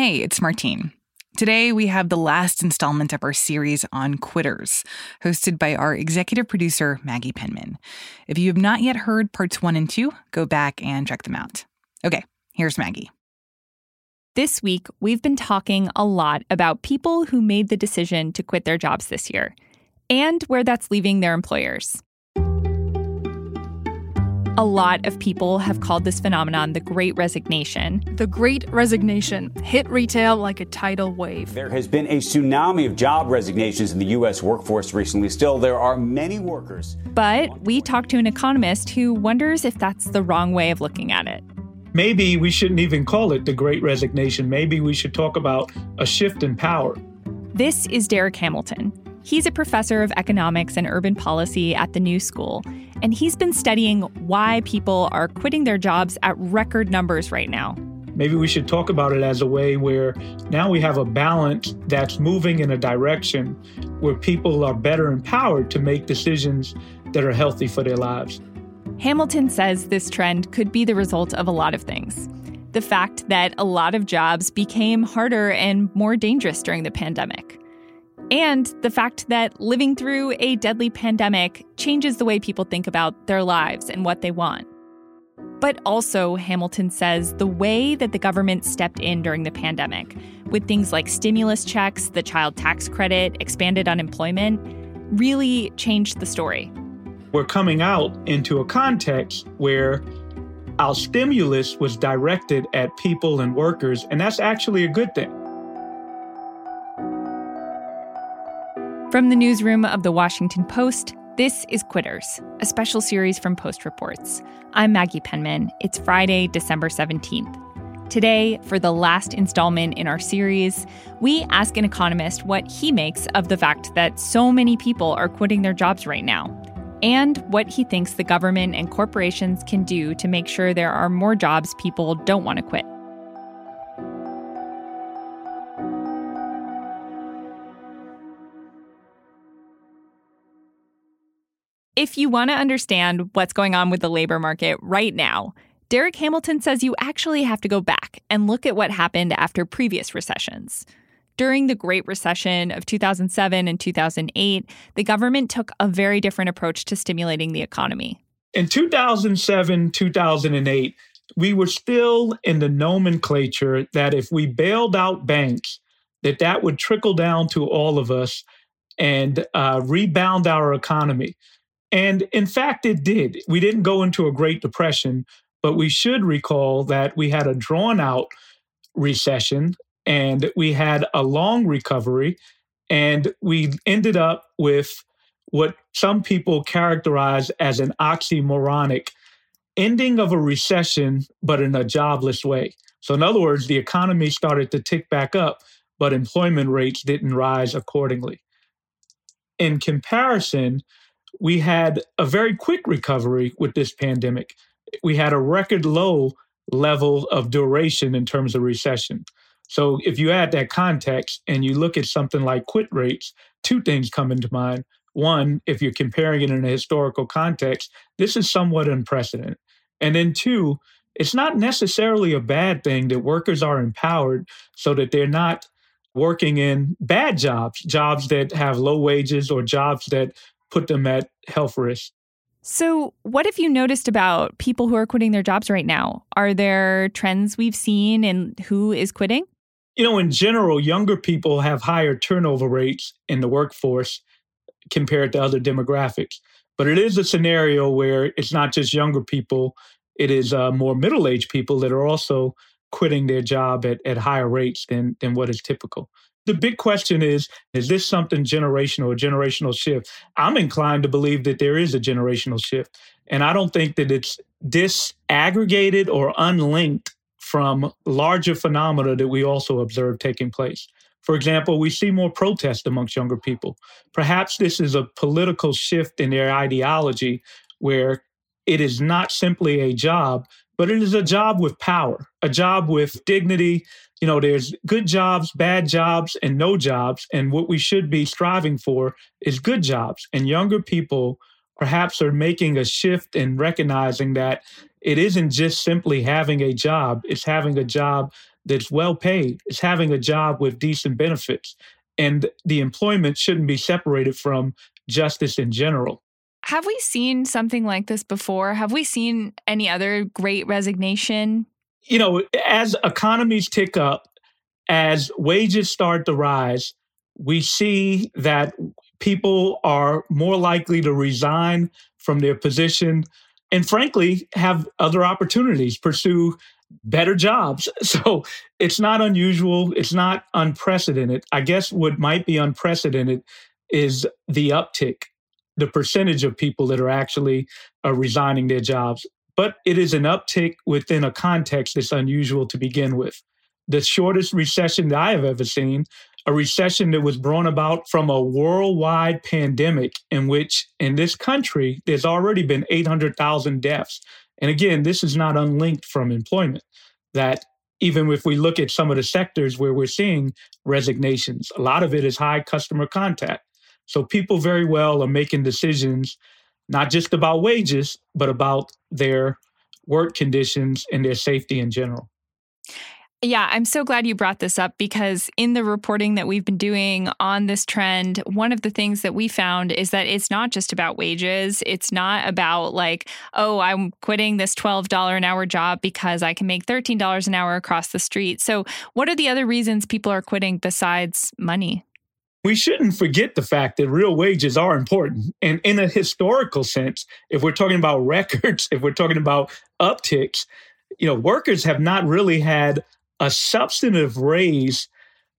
Hey, it's Martine. Today, we have the last installment of our series on quitters, hosted by our executive producer, Maggie Penman. If you have not yet heard parts one and two, go back and check them out. Okay, here's Maggie. This week, we've been talking a lot about people who made the decision to quit their jobs this year and where that's leaving their employers. A lot of people have called this phenomenon the Great Resignation. The Great Resignation hit retail like a tidal wave. There has been a tsunami of job resignations in the U.S. workforce recently. Still, there are many workers. But we talked to an economist who wonders if that's the wrong way of looking at it. Maybe we shouldn't even call it the Great Resignation. Maybe we should talk about a shift in power. This is Darrick Hamilton. He's a professor of economics and urban policy at the New School, and he's been studying why people are quitting their jobs at record numbers right now. Maybe we should talk about it as a way where now we have a balance that's moving in a direction where people are better empowered to make decisions that are healthy for their lives. Hamilton says this trend could be the result of a lot of things. The fact that a lot of jobs became harder and more dangerous during the pandemic and the fact that living through a deadly pandemic changes the way people think about their lives and what they want. But also, Hamilton says the way that the government stepped in during the pandemic, with things like stimulus checks, the child tax credit, expanded unemployment, really changed the story. We're coming out into a context where our stimulus was directed at people and workers, and that's actually a good thing. From the newsroom of the Washington Post, this is Quitters, a special series from Post Reports. I'm Maggie Penman. It's Friday, December 17th. Today, for the last installment in our series, we ask an economist what he makes of the fact that so many people are quitting their jobs right now, and what he thinks the government and corporations can do to make sure there are more jobs people don't want to quit. If you want to understand what's going on with the labor market right now, Darrick Hamilton says you actually have to go back and look at what happened after previous recessions. During the Great Recession of 2007 and 2008, the government took a very different approach to stimulating the economy. In 2007, 2008, we were still in the nomenclature that if we bailed out banks, that that would trickle down to all of us and uh, rebound our economy. And in fact, it did. We didn't go into a Great Depression, but we should recall that we had a drawn out recession and we had a long recovery. And we ended up with what some people characterize as an oxymoronic ending of a recession, but in a jobless way. So, in other words, the economy started to tick back up, but employment rates didn't rise accordingly. In comparison, we had a very quick recovery with this pandemic. We had a record low level of duration in terms of recession. So if you add that context and you look at something like quit rates, two things come into mind. One, if you're comparing it in a historical context, this is somewhat unprecedented. And then two, it's not necessarily a bad thing that workers are empowered so that they're not working in bad jobs, jobs that have low wages or jobs that put them at health risk. So, what have you noticed about people who are quitting their jobs right now? Are there trends we've seen in who is quitting? You know, in general, younger people have higher turnover rates in the workforce compared to other demographics. But it is a scenario where it's not just younger people, it is uh, more middle aged people that are also quitting their job at, at higher rates than, than what is typical the big question is is this something generational, a generational shift? I'm inclined to believe that there is a generational shift. And I don't think that it's disaggregated or unlinked from larger phenomena that we also observe taking place. For example, we see more protest amongst younger people. Perhaps this is a political shift in their ideology where it is not simply a job, but it is a job with power, a job with dignity, you know, there's good jobs, bad jobs, and no jobs. And what we should be striving for is good jobs. And younger people perhaps are making a shift in recognizing that it isn't just simply having a job, it's having a job that's well paid, it's having a job with decent benefits. And the employment shouldn't be separated from justice in general. Have we seen something like this before? Have we seen any other great resignation? You know, as economies tick up, as wages start to rise, we see that people are more likely to resign from their position and frankly have other opportunities pursue better jobs so it's not unusual it's not unprecedented i guess what might be unprecedented is the uptick the percentage of people that are actually uh, resigning their jobs but it is an uptick within a context that's unusual to begin with the shortest recession that i have ever seen a recession that was brought about from a worldwide pandemic in which in this country there's already been 800,000 deaths. And again, this is not unlinked from employment that even if we look at some of the sectors where we're seeing resignations, a lot of it is high customer contact. So people very well are making decisions not just about wages, but about their work conditions and their safety in general. Yeah, I'm so glad you brought this up because in the reporting that we've been doing on this trend, one of the things that we found is that it's not just about wages. It's not about like, oh, I'm quitting this $12 an hour job because I can make $13 an hour across the street. So, what are the other reasons people are quitting besides money? We shouldn't forget the fact that real wages are important. And in a historical sense, if we're talking about records, if we're talking about upticks, you know, workers have not really had a substantive raise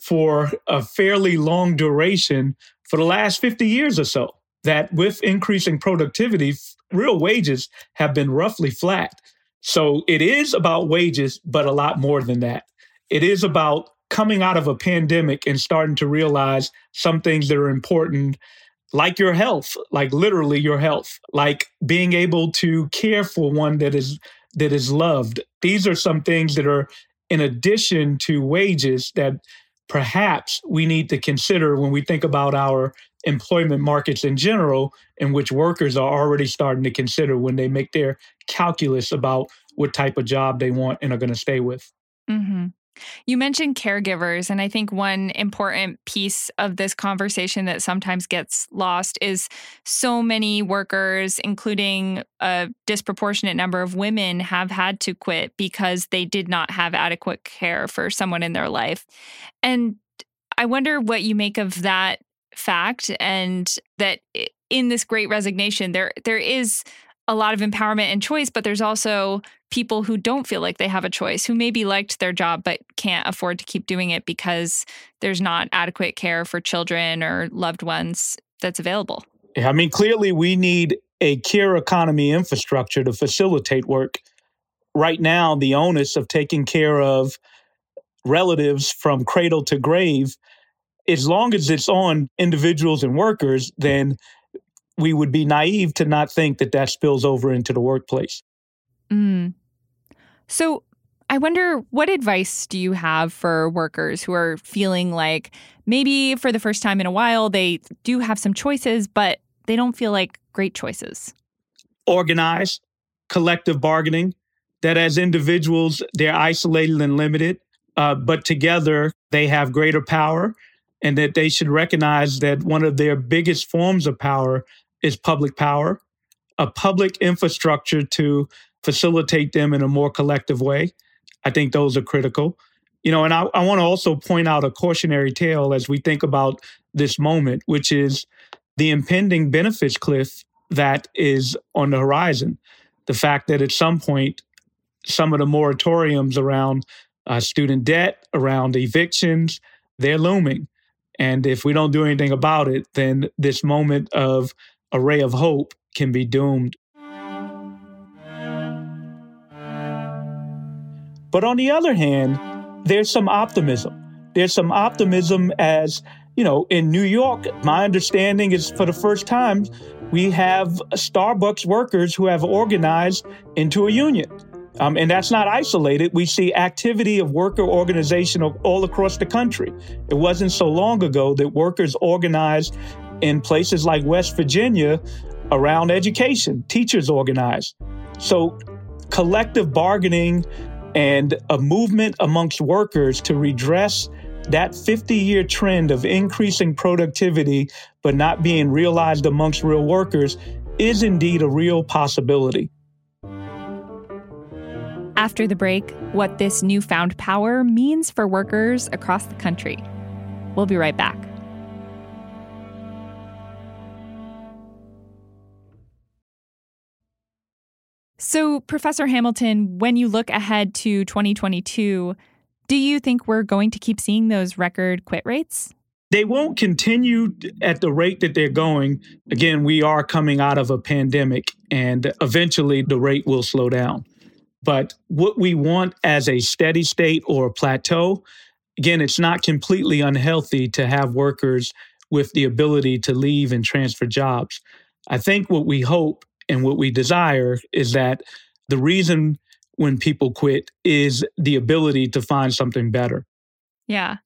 for a fairly long duration for the last 50 years or so. That with increasing productivity, real wages have been roughly flat. So it is about wages, but a lot more than that. It is about coming out of a pandemic and starting to realize some things that are important, like your health, like literally your health, like being able to care for one that is that is loved. These are some things that are in addition to wages that perhaps we need to consider when we think about our employment markets in general, in which workers are already starting to consider when they make their calculus about what type of job they want and are going to stay with. Mm-hmm. You mentioned caregivers, and I think one important piece of this conversation that sometimes gets lost is so many workers, including a disproportionate number of women, have had to quit because they did not have adequate care for someone in their life. And I wonder what you make of that fact and that in this great resignation there there is a lot of empowerment and choice, but there's also people who don't feel like they have a choice, who maybe liked their job but can't afford to keep doing it because there's not adequate care for children or loved ones that's available. I mean, clearly we need a care economy infrastructure to facilitate work. Right now, the onus of taking care of relatives from cradle to grave, as long as it's on individuals and workers, then we would be naive to not think that that spills over into the workplace. Mm. So I wonder what advice do you have for workers who are feeling like maybe for the first time in a while they do have some choices, but they don't feel like great choices? Organize, collective bargaining, that as individuals, they're isolated and limited, uh, but together they have greater power, and that they should recognize that one of their biggest forms of power is public power, a public infrastructure to facilitate them in a more collective way. I think those are critical. You know, and I, I want to also point out a cautionary tale as we think about this moment, which is the impending benefits cliff that is on the horizon. The fact that at some point, some of the moratoriums around uh, student debt, around evictions, they're looming. And if we don't do anything about it, then this moment of a ray of hope can be doomed But on the other hand, there's some optimism. There's some optimism as, you know, in New York, my understanding is for the first time, we have Starbucks workers who have organized into a union. Um, and that's not isolated. We see activity of worker organization all across the country. It wasn't so long ago that workers organized in places like West Virginia around education, teachers organized. So collective bargaining and a movement amongst workers to redress that 50 year trend of increasing productivity but not being realized amongst real workers is indeed a real possibility. After the break, what this newfound power means for workers across the country. We'll be right back. So, Professor Hamilton, when you look ahead to 2022, do you think we're going to keep seeing those record quit rates? They won't continue at the rate that they're going. Again, we are coming out of a pandemic, and eventually the rate will slow down. But what we want as a steady state or a plateau, again, it's not completely unhealthy to have workers with the ability to leave and transfer jobs. I think what we hope and what we desire is that the reason when people quit is the ability to find something better. Yeah.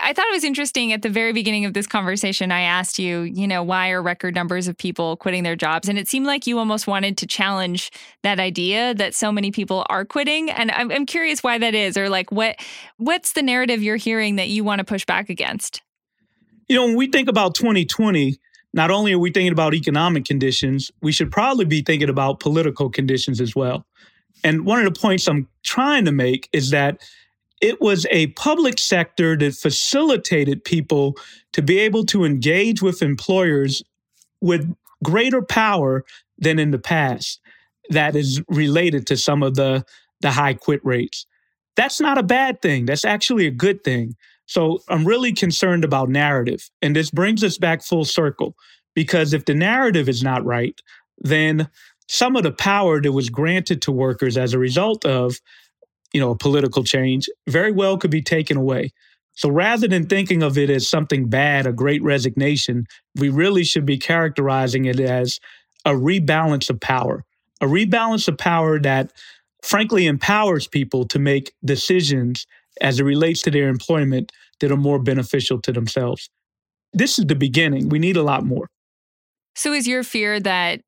I thought it was interesting at the very beginning of this conversation. I asked you, you know, why are record numbers of people quitting their jobs? And it seemed like you almost wanted to challenge that idea that so many people are quitting. And I'm, I'm curious why that is, or like what what's the narrative you're hearing that you want to push back against? You know, when we think about 2020, not only are we thinking about economic conditions, we should probably be thinking about political conditions as well. And one of the points I'm trying to make is that it was a public sector that facilitated people to be able to engage with employers with greater power than in the past that is related to some of the, the high quit rates. That's not a bad thing. That's actually a good thing. So I'm really concerned about narrative. And this brings us back full circle because if the narrative is not right, then some of the power that was granted to workers as a result of you know a political change very well could be taken away so rather than thinking of it as something bad a great resignation we really should be characterizing it as a rebalance of power a rebalance of power that frankly empowers people to make decisions as it relates to their employment that are more beneficial to themselves. This is the beginning. We need a lot more. So, is your fear that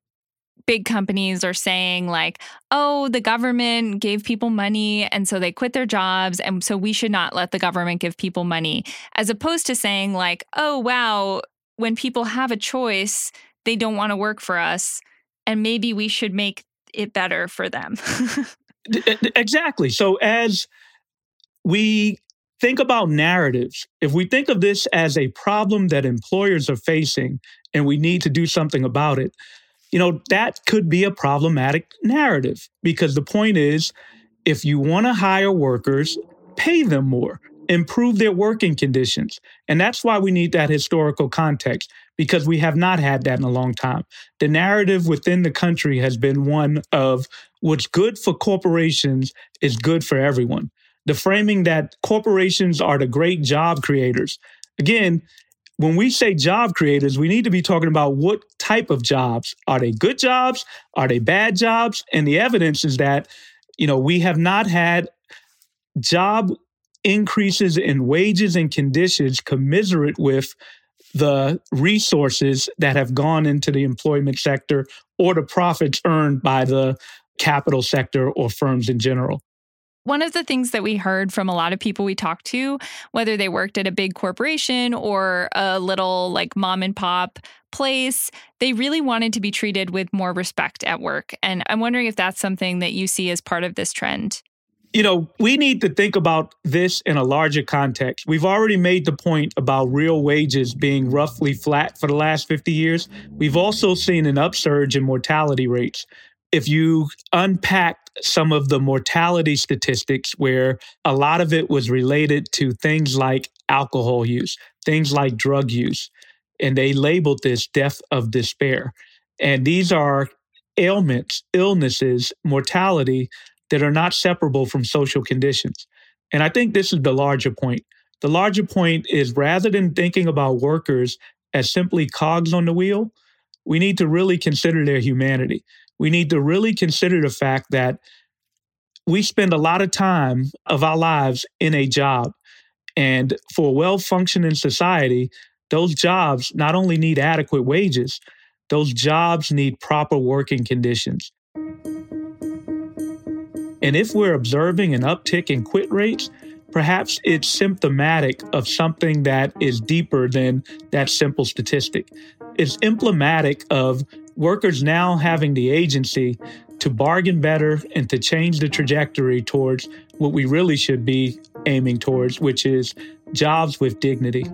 big companies are saying, like, oh, the government gave people money and so they quit their jobs. And so we should not let the government give people money, as opposed to saying, like, oh, wow, when people have a choice, they don't want to work for us. And maybe we should make it better for them. exactly. So, as we think about narratives. If we think of this as a problem that employers are facing and we need to do something about it, you know, that could be a problematic narrative because the point is if you want to hire workers, pay them more, improve their working conditions. And that's why we need that historical context because we have not had that in a long time. The narrative within the country has been one of what's good for corporations is good for everyone the framing that corporations are the great job creators. Again, when we say job creators, we need to be talking about what type of jobs. Are they good jobs? Are they bad jobs? And the evidence is that, you know, we have not had job increases in wages and conditions commiserate with the resources that have gone into the employment sector or the profits earned by the capital sector or firms in general. One of the things that we heard from a lot of people we talked to, whether they worked at a big corporation or a little like mom and pop place, they really wanted to be treated with more respect at work. And I'm wondering if that's something that you see as part of this trend. You know, we need to think about this in a larger context. We've already made the point about real wages being roughly flat for the last 50 years. We've also seen an upsurge in mortality rates. If you unpack some of the mortality statistics where a lot of it was related to things like alcohol use, things like drug use. And they labeled this death of despair. And these are ailments, illnesses, mortality that are not separable from social conditions. And I think this is the larger point. The larger point is rather than thinking about workers as simply cogs on the wheel, we need to really consider their humanity we need to really consider the fact that we spend a lot of time of our lives in a job. And for a well functioning society, those jobs not only need adequate wages, those jobs need proper working conditions. And if we're observing an uptick in quit rates, perhaps it's symptomatic of something that is deeper than that simple statistic. It's emblematic of workers now having the agency to bargain better and to change the trajectory towards what we really should be aiming towards, which is jobs with dignity.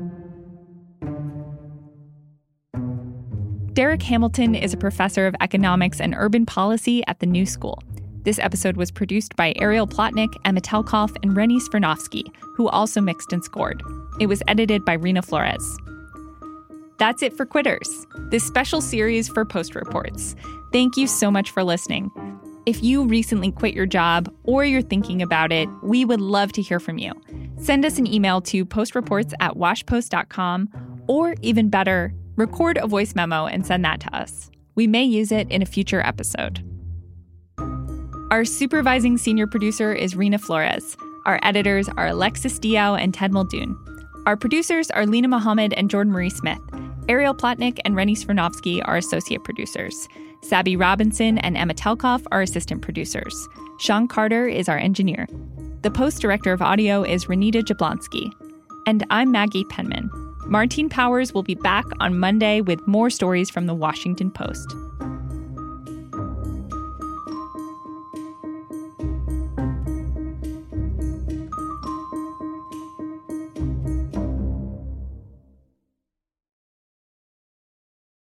Darrick Hamilton is a professor of economics and urban policy at the New School. This episode was produced by Ariel Plotnick, Emma Talkoff, and Rennie Svirnovskiy, who also mixed and scored. It was edited by Reena Flores. That's it for Quitters, this special series for Post Reports. Thank you so much for listening. If you recently quit your job or you're thinking about it, we would love to hear from you. Send us an email to postreports at washpost.com, or even better, record a voice memo and send that to us. We may use it in a future episode. Our supervising senior producer is Reena Flores. Our editors are Alexis Diao and Ted Muldoon. Our producers are Linah Mohammad and Jordan Marie Smith. Ariel Plotnick and Rennie Svirnovskiy are associate producers. Sabby Robinson and Emma Talkoff are assistant producers. Sean Carter is our engineer. The post director of audio is Renita Jablonski. And I'm Maggie Penman. Martine Powers will be back on Monday with more stories from the Washington Post.